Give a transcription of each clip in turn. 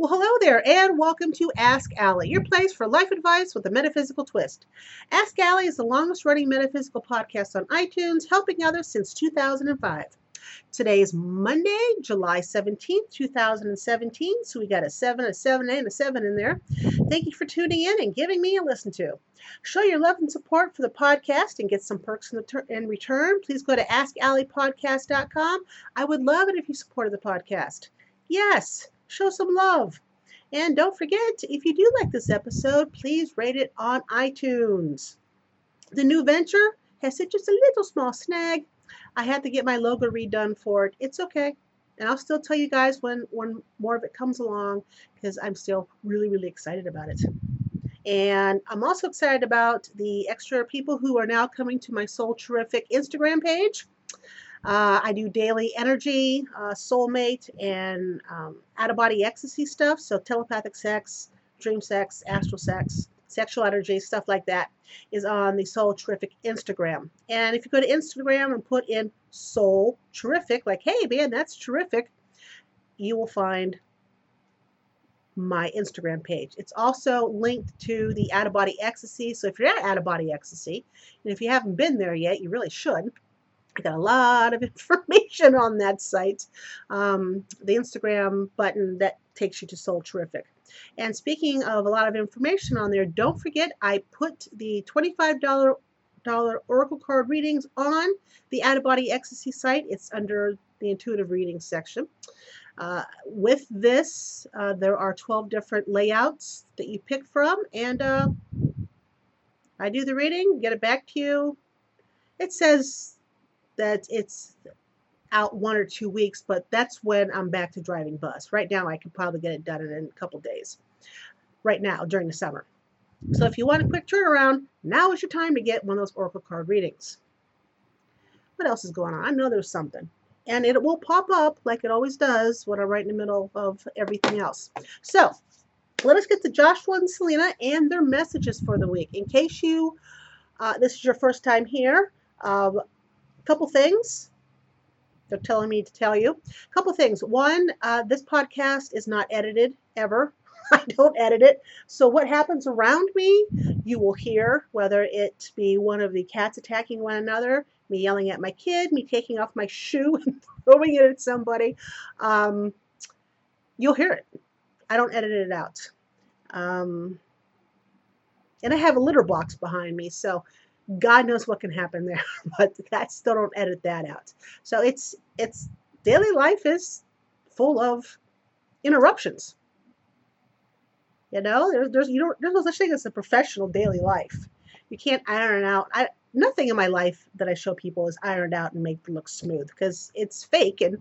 Well, hello there, and welcome to Ask Allie, your place for life advice with a metaphysical twist. Ask Allie is the longest running metaphysical podcast on iTunes, helping others since 2005. Today is Monday, July 17th, 2017. So we got a 7, a 7, and a 7 in there. Thank you for tuning in and giving me a listen to. Show your love and support for the podcast and get some perks in, ter- in return. Please go to AskAlliePodcast.com. I would love it if you supported the podcast. Yes, show some love. And don't forget, if you do like this episode, please rate it on iTunes. The new venture has hit just a little small snag. I had to get my logo redone for it. It's okay. And I'll still tell you guys when, when more of it comes along because I'm still really, really excited about it. And I'm also excited about the extra people who are now coming to my Soul Terrific Instagram page. Uh, I do daily energy, uh, soulmate, and um, out of body ecstasy stuff. So telepathic sex, dream sex, astral sex, sexual energy, stuff like that is on the Soul Terrific Instagram. And if you go to Instagram and put in Soul Terrific, like, hey man, that's terrific, you will find my Instagram page. It's also linked to the Out of Body Ecstasy. So if you're at Out of Body Ecstasy, and if you haven't been there yet, you really should. I got a lot of information on that site. Um, the Instagram button that takes you to Soul Terrific. And speaking of a lot of information on there, don't forget I put the $25 Oracle card readings on the Out of Body Ecstasy site. It's under the Intuitive Readings section. Uh, with this, uh, there are 12 different layouts that you pick from, and uh, I do the reading, get it back to you. It says that it's out one or two weeks, but that's when I'm back to driving bus. Right now, I could probably get it done in a couple days. Right now, during the summer. So if you want a quick turnaround, now is your time to get one of those Oracle card readings. What else is going on? I know there's something. And it will pop up like it always does when I'm right in the middle of everything else. So let us get to Joshua and Selena and their messages for the week. In case you, uh, this is your first time here, um, couple things they're telling me to tell you. A couple things. One, uh, this podcast is not edited ever. I don't edit it. So what happens around me, you will hear, whether it be one of the cats attacking one another, me yelling at my kid, me taking off my shoe and throwing it at somebody. Um, you'll hear it. I don't edit it out. Um, and I have a litter box behind me, so God knows what can happen there, but that still don't edit that out. So it's it's daily life is full of interruptions. You know, there's there's you don't there's no such thing as a professional daily life. You can't iron out. I nothing in my life that I show people is ironed out and make look smooth because it's fake, and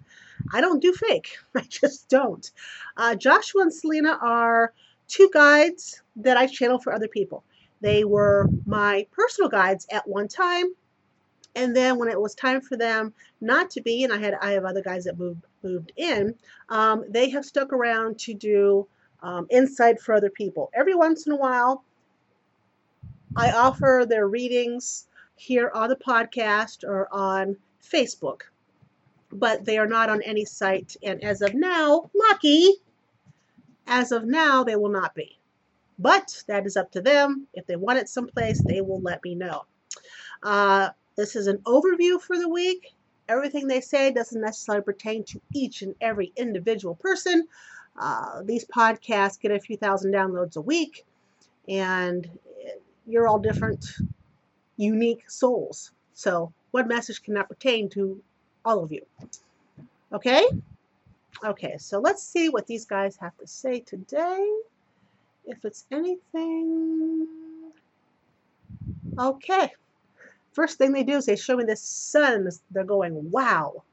I don't do fake. I just don't. Uh, Joshua and Selena are two guides that I channel for other people. They were my personal guides at one time. And then when it was time for them not to be, and I had I have other guys that moved moved in, um, they have stuck around to do um, insight for other people. Every once in a while, I offer their readings here on the podcast or on Facebook, but they are not on any site. And as of now, lucky, as of now, they will not be. But that is up to them. If they want it someplace, they will let me know. Uh, this is an overview for the week. Everything they say doesn't necessarily pertain to each and every individual person. Uh, these podcasts get a few thousand downloads a week, and you're all different, unique souls. So, one message cannot pertain to all of you. Okay? Okay, so let's see what these guys have to say today if it's anything. Okay. First thing they do is they show me the sun. They're going, wow.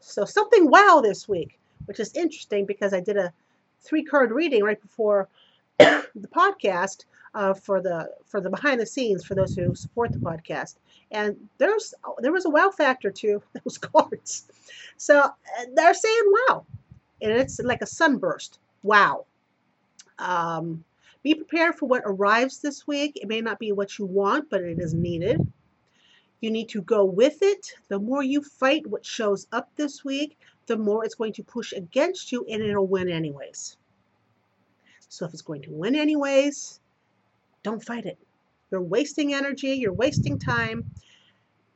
So something wow this week, which is interesting because I did a three card reading right before the podcast uh, for the for the behind the scenes for those who support the podcast. And there's there was a wow factor to those cards. So they're saying wow, and it's like a sunburst. Wow. Um, be prepared for what arrives this week. It may not be what you want, but it is needed. You need to go with it. The more you fight what shows up this week, the more it's going to push against you and it'll win anyways. So if it's going to win anyways, don't fight it. You're wasting energy, you're wasting time.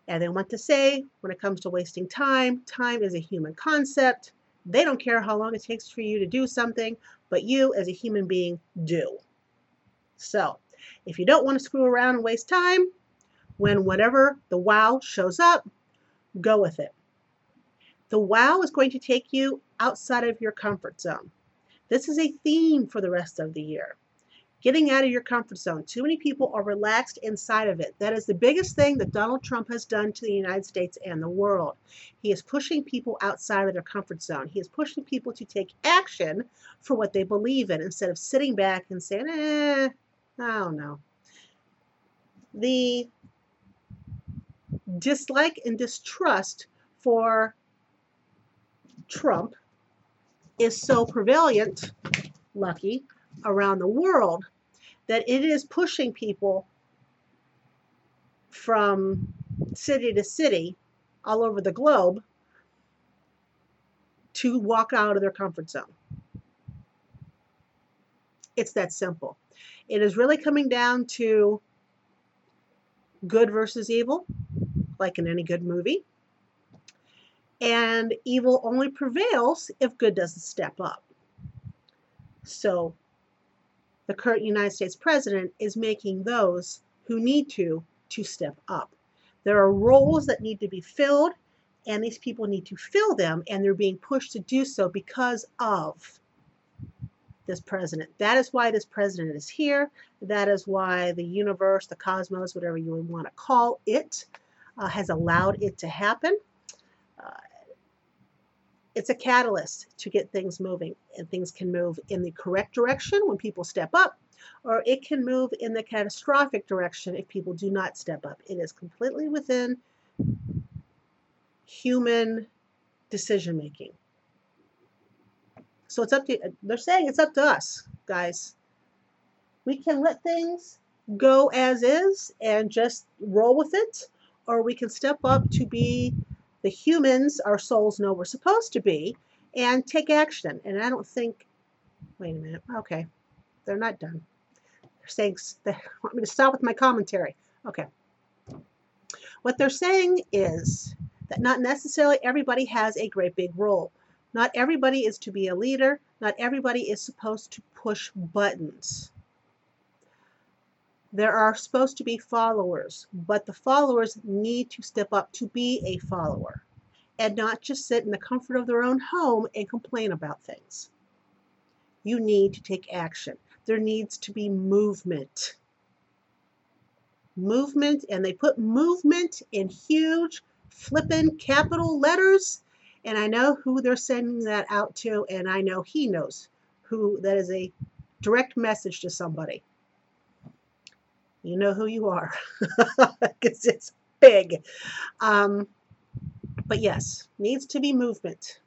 And they want to say, when it comes to wasting time, time is a human concept. They don't care how long it takes for you to do something, but you as a human being do. So if you don't want to screw around and waste time, when whatever the wow shows up, go with it. The wow is going to take you outside of your comfort zone. This is a theme for the rest of the year. Getting out of your comfort zone. Too many people are relaxed inside of it. That is the biggest thing that Donald Trump has done to the United States and the world. He is pushing people outside of their comfort zone. He is pushing people to take action for what they believe in instead of sitting back and saying, eh, Oh, I don't know. The dislike and distrust for Trump is so prevalent, lucky, around the world that it is pushing people from city to city all over the globe to walk out of their comfort zone. It's that simple. It is really coming down to good versus evil, like in any good movie. And evil only prevails if good doesn't step up. So the current United States president is making those who need to to step up. There are roles that need to be filled, and these people need to fill them, and they're being pushed to do so because of this president. That is why this president is here. That is why the universe, the cosmos, whatever you want to call it, uh, has allowed it to happen. Uh, it's a catalyst to get things moving, and things can move in the correct direction when people step up, or it can move in the catastrophic direction if people do not step up. It is completely within human decision making. So it's up to, they're saying it's up to us, guys. We can let things go as is and just roll with it, or we can step up to be the humans our souls know we're supposed to be and take action. And I don't think, wait a minute, okay, they're not done. They're saying, they want me to stop with my commentary. Okay. What they're saying is that not necessarily everybody has a great big role. Not everybody is to be a leader. Not everybody is supposed to push buttons. There are supposed to be followers, but the followers need to step up to be a follower and not just sit in the comfort of their own home and complain about things. You need to take action. There needs to be movement. Movement, and they put movement in huge flippin' capital letters and I know who they're sending that out to, and I know he knows who that is a direct message to somebody. You know who you are because it's big. Um, but yes, needs to be movement.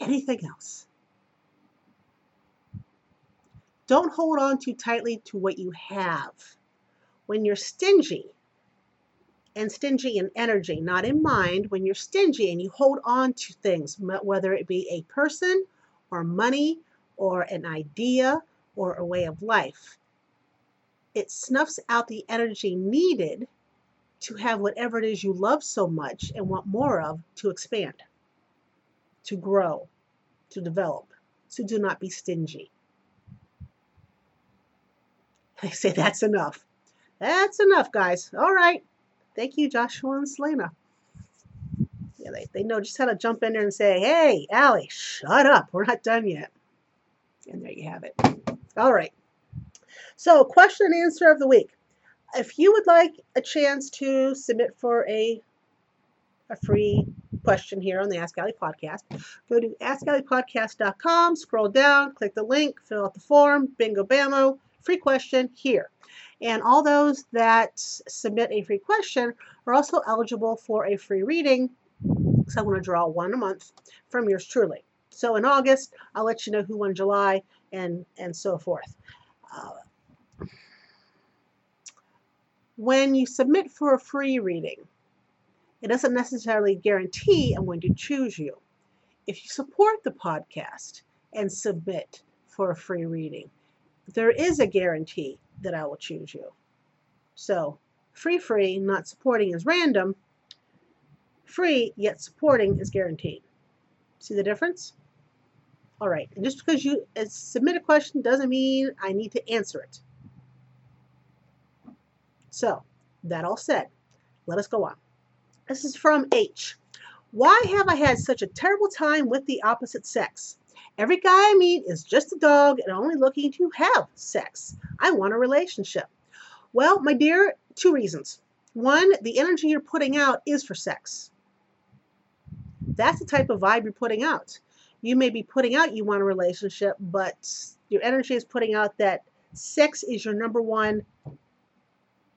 Anything else? Don't hold on too tightly to what you have. When you're stingy, and stingy in energy, not in mind. When you're stingy and you hold on to things, whether it be a person or money or an idea or a way of life, it snuffs out the energy needed to have whatever it is you love so much and want more of to expand, to grow, to develop. So do not be stingy. They say that's enough. That's enough, guys. All right. Thank you, Joshua and Selena. Yeah, they, they know just how to jump in there and say, hey, Allie, shut up. We're not done yet. And there you have it. All right. So, question and answer of the week. If you would like a chance to submit for a, a free question here on the Ask Allie podcast, go to AskAlliePodcast.com, scroll down, click the link, fill out the form, bingo bammo, free question here. And all those that submit a free question are also eligible for a free reading. So I'm going to draw one a month from yours truly. So in August, I'll let you know who won July and, and so forth. Uh, when you submit for a free reading, it doesn't necessarily guarantee I'm going to choose you. If you support the podcast and submit for a free reading. There is a guarantee that I will choose you. So, free, free, not supporting is random. Free, yet supporting is guaranteed. See the difference? All right, and just because you uh, submit a question doesn't mean I need to answer it. So, that all said, let us go on. This is from H. Why have I had such a terrible time with the opposite sex? Every guy I meet is just a dog and only looking to have sex. I want a relationship. Well, my dear, two reasons. One, the energy you're putting out is for sex. That's the type of vibe you're putting out. You may be putting out you want a relationship, but your energy is putting out that sex is your number one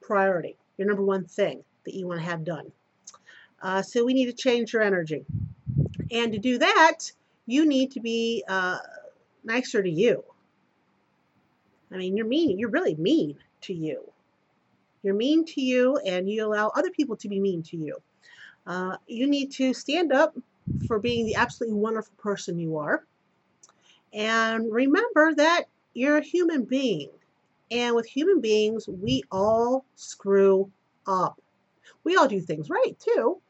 priority, your number one thing that you want to have done. Uh, so we need to change your energy. And to do that, you need to be uh, nicer to you. I mean, you're mean. You're really mean to you. You're mean to you, and you allow other people to be mean to you. Uh, you need to stand up for being the absolutely wonderful person you are. And remember that you're a human being. And with human beings, we all screw up. We all do things right, too.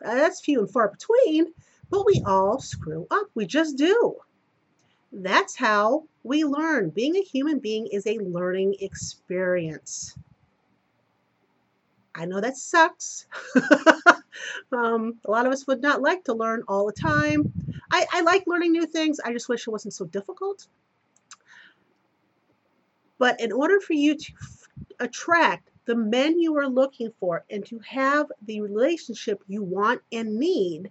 That's few and far between, but we all screw up. We just do. That's how we learn. Being a human being is a learning experience. I know that sucks. um, a lot of us would not like to learn all the time. I, I like learning new things. I just wish it wasn't so difficult. But in order for you to attract the men you are looking for and to have the relationship you want and need,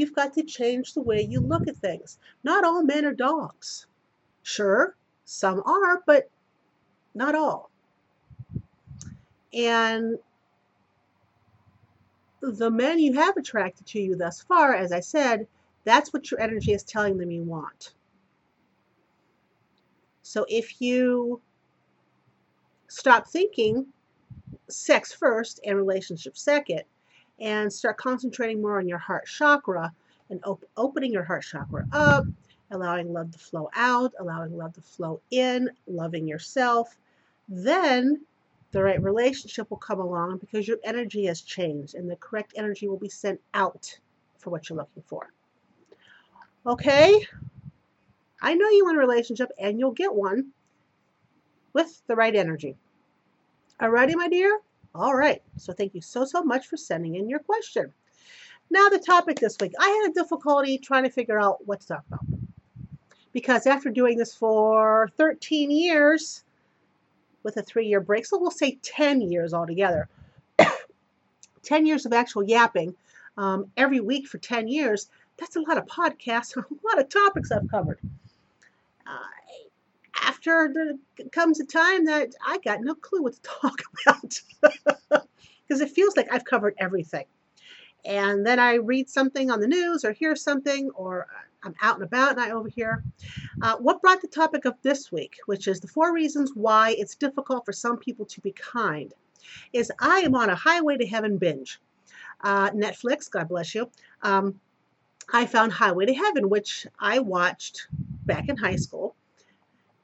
you've got to change the way you look at things. Not all men are dogs. Sure, some are, but not all. And the men you have attracted to you thus far, as I said, that's what your energy is telling them you want. So if you stop thinking sex first and relationship second and start concentrating more on your heart chakra and op- opening your heart chakra up, allowing love to flow out, allowing love to flow in, loving yourself, then the right relationship will come along because your energy has changed and the correct energy will be sent out for what you're looking for. Okay? I know you want a relationship and you'll get one with the right energy. Alrighty, my dear? All right. So thank you so, so much for sending in your question. Now the topic this week. I had a difficulty trying to figure out what to talk about. Because after doing this for 13 years with a three-year break, so we'll say 10 years altogether, 10 years of actual yapping um, every week for 10 years, that's a lot of podcasts a lot of topics I've covered. Uh, after there comes a time that I got no clue what to talk about because it feels like I've covered everything. And then I read something on the news or hear something or I'm out and about and I overhear. Uh, what brought the topic of this week, which is the four reasons why it's difficult for some people to be kind, is I am on a highway to heaven binge. Uh, Netflix, God bless you. Um, I found Highway to Heaven, which I watched back in high school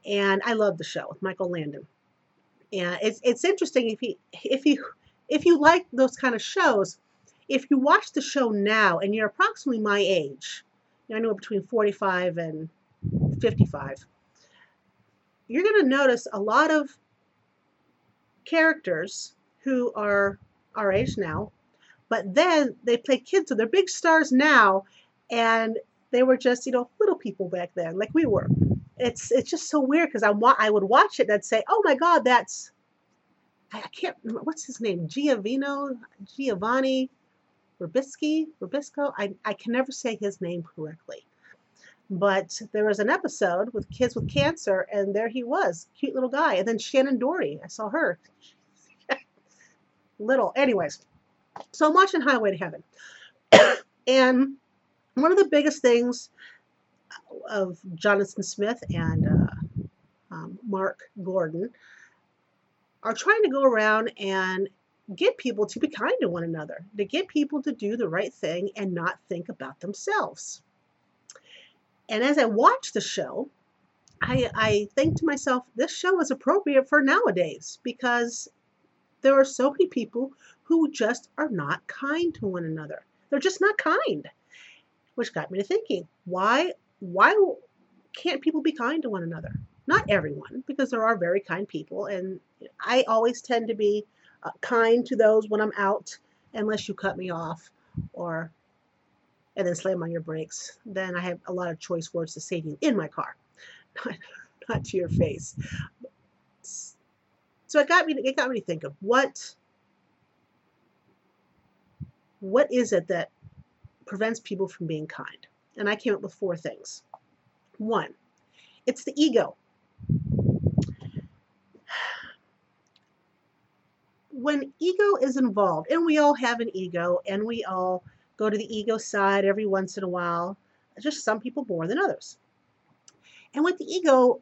and I love the show with Michael Landon. And it's it's interesting if you if you if you like those kind of shows, if you watch the show now and you're approximately my age, I know between 45 and 55, you're going to notice a lot of characters who are our age now, but then they play kids, so they're big stars now, and they were just, you know, little people back then, like we were it's it's just so weird because I want I would watch it and I'd say, oh my God, that's I can't remember what's his name, Giovino, Giovanni, Ribisky, Ribisco. I I can never say his name correctly. But there was an episode with kids with cancer, and there he was, cute little guy. And then Shannen Doherty, I saw her. little, anyways. So I'm watching Highway to Heaven, and one of the biggest things of Jonathan Smith and uh, um, Mark Gordon are trying to go around and get people to be kind to one another, to get people to do the right thing and not think about themselves. And as I watched the show, I, I think to myself, this show is appropriate for nowadays because there are so many people who just are not kind to one another. They're just not kind, which got me to thinking, why why can't people be kind to one another? Not everyone, because there are very kind people, and I always tend to be uh, kind to those when I'm out, unless you cut me off or and then slam on your brakes. Then I have a lot of choice words to say to you in my car, not, not to your face. So it got me. It got me to think of what what is it that prevents people from being kind? And I came up with four things. One, it's the ego. When ego is involved, and we all have an ego, and we all go to the ego side every once in a while, just some people more than others. And with the ego,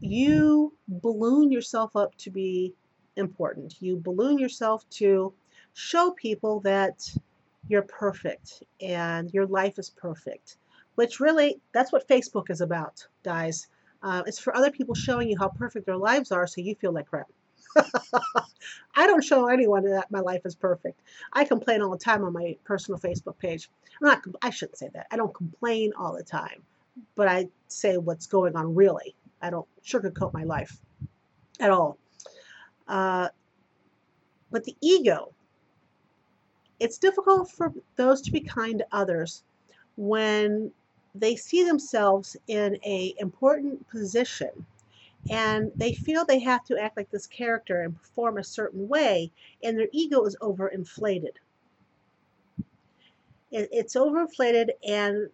you balloon yourself up to be important. You balloon yourself to show people that you're perfect and your life is perfect, which really, that's what Facebook is about, guys. Uh, it's for other people showing you how perfect their lives are so you feel like crap. I don't show anyone that my life is perfect. I complain all the time on my personal Facebook page. I'm not, I shouldn't say that. I don't complain all the time, but I say what's going on really. I don't sugarcoat my life at all. Uh, but the ego, it's difficult for those to be kind to others when they see themselves in a important position and they feel they have to act like this character and perform a certain way and their ego is overinflated. It's overinflated and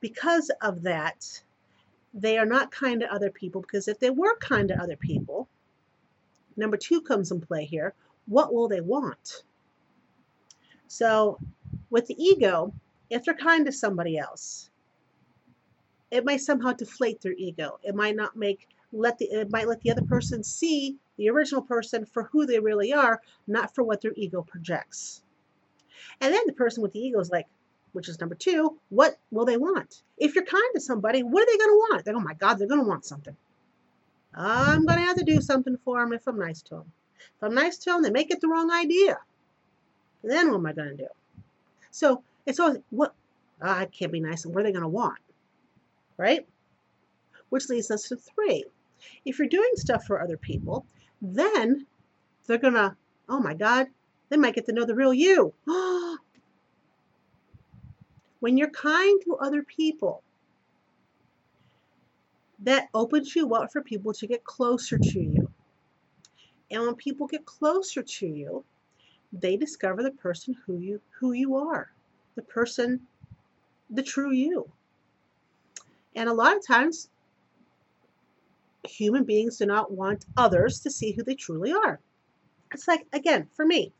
because of that they are not kind to other people because if they were kind to other people number two comes in play here what will they want so with the ego if they're kind to somebody else it might somehow deflate their ego it might not make let the it might let the other person see the original person for who they really are, not for what their ego projects. And then the person with the ego is like, which is number two, what will they want? If you're kind to somebody, what are they going to want? They go, oh my God, they're going to want something. I'm going to have to do something for them if I'm nice to them. If I'm nice to them, they may get the wrong idea. Then what am I going to do? So it's always, what? Oh, I can't be nice. And what are they going to want? Right? Which leads us to three. If you're doing stuff for other people, then they're going to, oh my God, they might get to know the real you. when you're kind to other people, that opens you up for people to get closer to you. And when people get closer to you, they discover the person who you who you are, the person, the true you. And a lot of times human beings do not want others to see who they truly are. It's like, again, for me,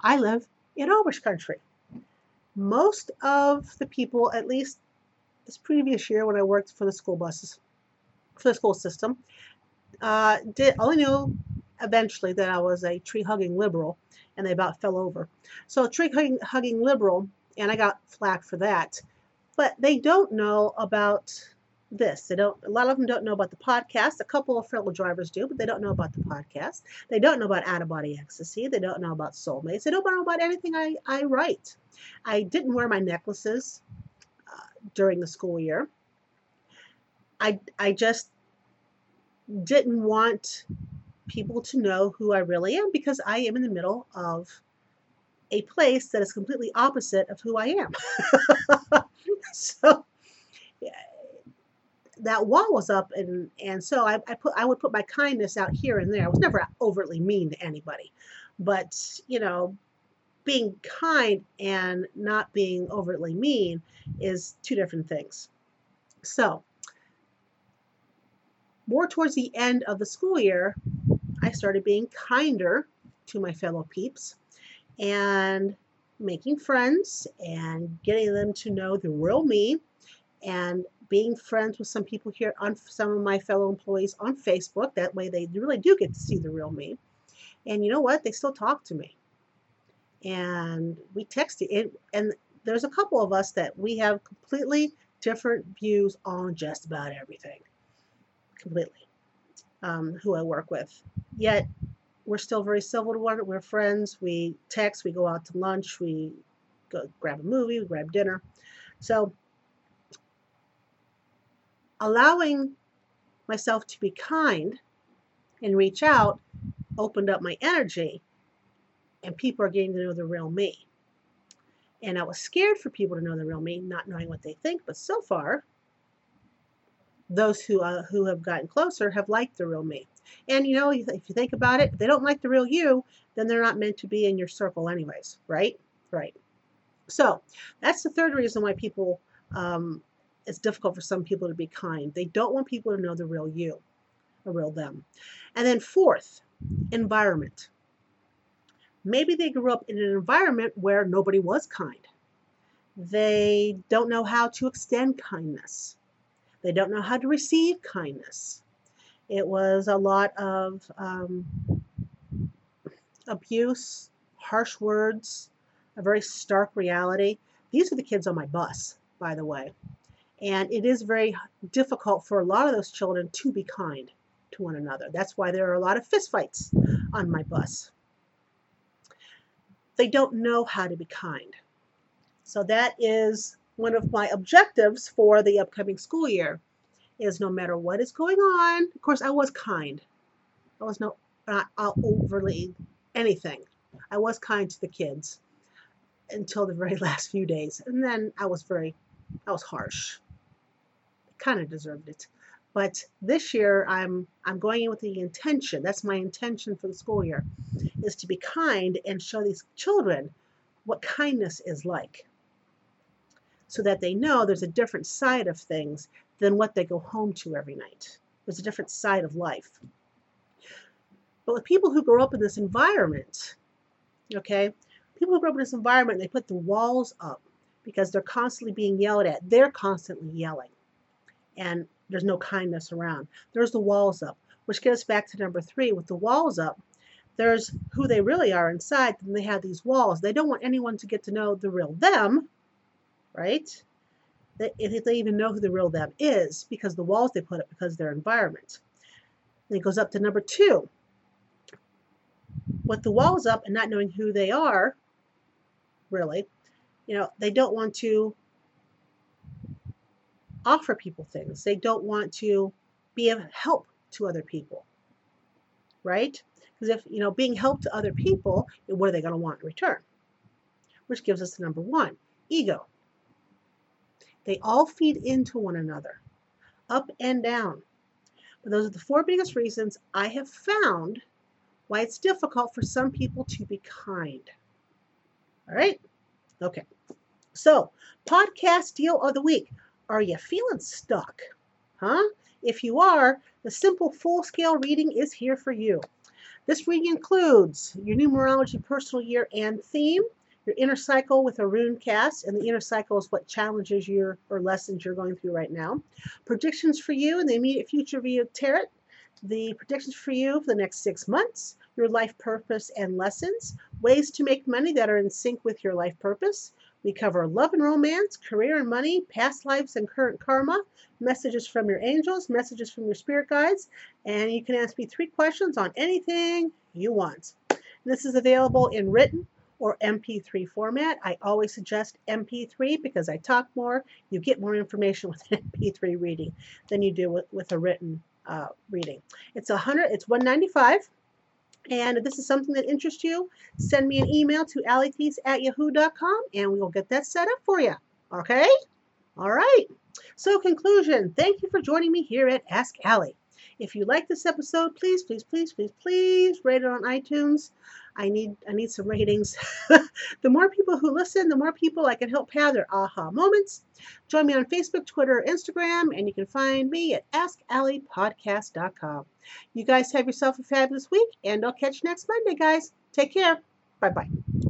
I live in Amish country. Most of the people, at least this previous year when I worked for the school buses, for the school system, uh, did only knew eventually that I was a tree hugging liberal, and they about fell over. So tree hugging, liberal, and I got flack for that. But they don't know about this. They don't. A lot of them don't know about the podcast. A couple of fellow drivers do, but they don't know about the podcast. They don't know about out of body ecstasy. They don't know about soulmates. They don't know about anything I I write. I didn't wear my necklaces uh, during the school year. I I just didn't want people to know who I really am because I am in the middle of a place that is completely opposite of who I am. so that wall was up and and so I, I put I would put my kindness out here and there. I was never overtly mean to anybody. But, you know, being kind and not being overtly mean is two different things. So, more towards the end of the school year, I started being kinder to my fellow peeps and making friends and getting them to know the real me and being friends with some people here on some of my fellow employees on Facebook. That way they really do get to see the real me. And you know what? They still talk to me. And we text it. And there's a couple of us that we have completely different views on just about everything. completely um, who I work with. Yet we're still very civil to one another. We're friends. We text. We go out to lunch. We go grab a movie. We grab dinner. So allowing myself to be kind and reach out opened up my energy and people are getting to know the real me. And I was scared for people to know the real me, not knowing what they think. But so far, those who uh, who have gotten closer have liked the real me. And you know, if you think about it, if they don't like the real you, then they're not meant to be in your circle, anyways. Right? Right. So that's the third reason why people. Um, it's difficult for some people to be kind. They don't want people to know the real you, the real them. And then fourth, environment. Maybe they grew up in an environment where nobody was kind. They don't know how to extend kindness. They don't know how to receive kindness. It was a lot of um, abuse, harsh words, a very stark reality. These are the kids on my bus, by the way. And it is very difficult for a lot of those children to be kind to one another. That's why there are a lot of fistfights on my bus they don't know how to be kind. So that is one of my objectives for the upcoming school year is no matter what is going on, of course I was kind. I was no, not overly anything. I was kind to the kids until the very last few days. And then I was very, I was harsh. Kind of deserved it. But this year I'm I'm going in with the intention. That's my intention for the school year is to be kind and show these children what kindness is like. So that they know there's a different side of things than what they go home to every night. There's a different side of life. But with people who grow up in this environment, okay, people who grow up in this environment, they put the walls up because they're constantly being yelled at. They're constantly yelling. And there's no kindness around. There's the walls up, which gets us back to number three. With the walls up, there's who they really are inside, and they have these walls. They don't want anyone to get to know the real them, right? if they even know who the real them is, because the walls they put up because their environment. And it goes up to number two. With the walls up and not knowing who they are, really, you know, they don't want to offer people things. They don't want to be of help to other people, right? Because if, you know, being help to other people, what are they going to want in return? Which gives us the number one, ego. They all feed into one another, up and down. But those are the four biggest reasons I have found why it's difficult for some people to be kind. All right? Okay. So, podcast deal of the week. Are you feeling stuck? Huh? If you are, the simple full scale reading is here for you. This reading includes your numerology personal year and theme, your inner cycle with a rune cast, and the inner cycle is what challenges you or lessons you're going through right now. Predictions for you in the immediate future via tarot, the predictions for you for the next six months, your life purpose and lessons, ways to make money that are in sync with your life purpose, we cover love and romance, career and money, past lives and current karma, messages from your angels, messages from your spirit guides, and you can ask me three questions on anything you want. This is available in written or MP3 format. I always suggest MP3 because I talk more. You get more information with an MP3 reading than you do with, with a written uh, reading. It's a hundred. It's 195 and if this is something that interests you, send me an email to allypeace at yahoo.com and we will get that set up for you. Okay? All right. So, conclusion thank you for joining me here at Ask Allie. If you like this episode, please, please, please, please, please rate it on iTunes. I need I need some ratings. the more people who listen, the more people I can help have their aha moments. Join me on Facebook, Twitter, Instagram, and you can find me at AskAlliePodcast.com. You guys have yourself a fabulous week, and I'll catch you next Monday, guys. Take care. Bye bye.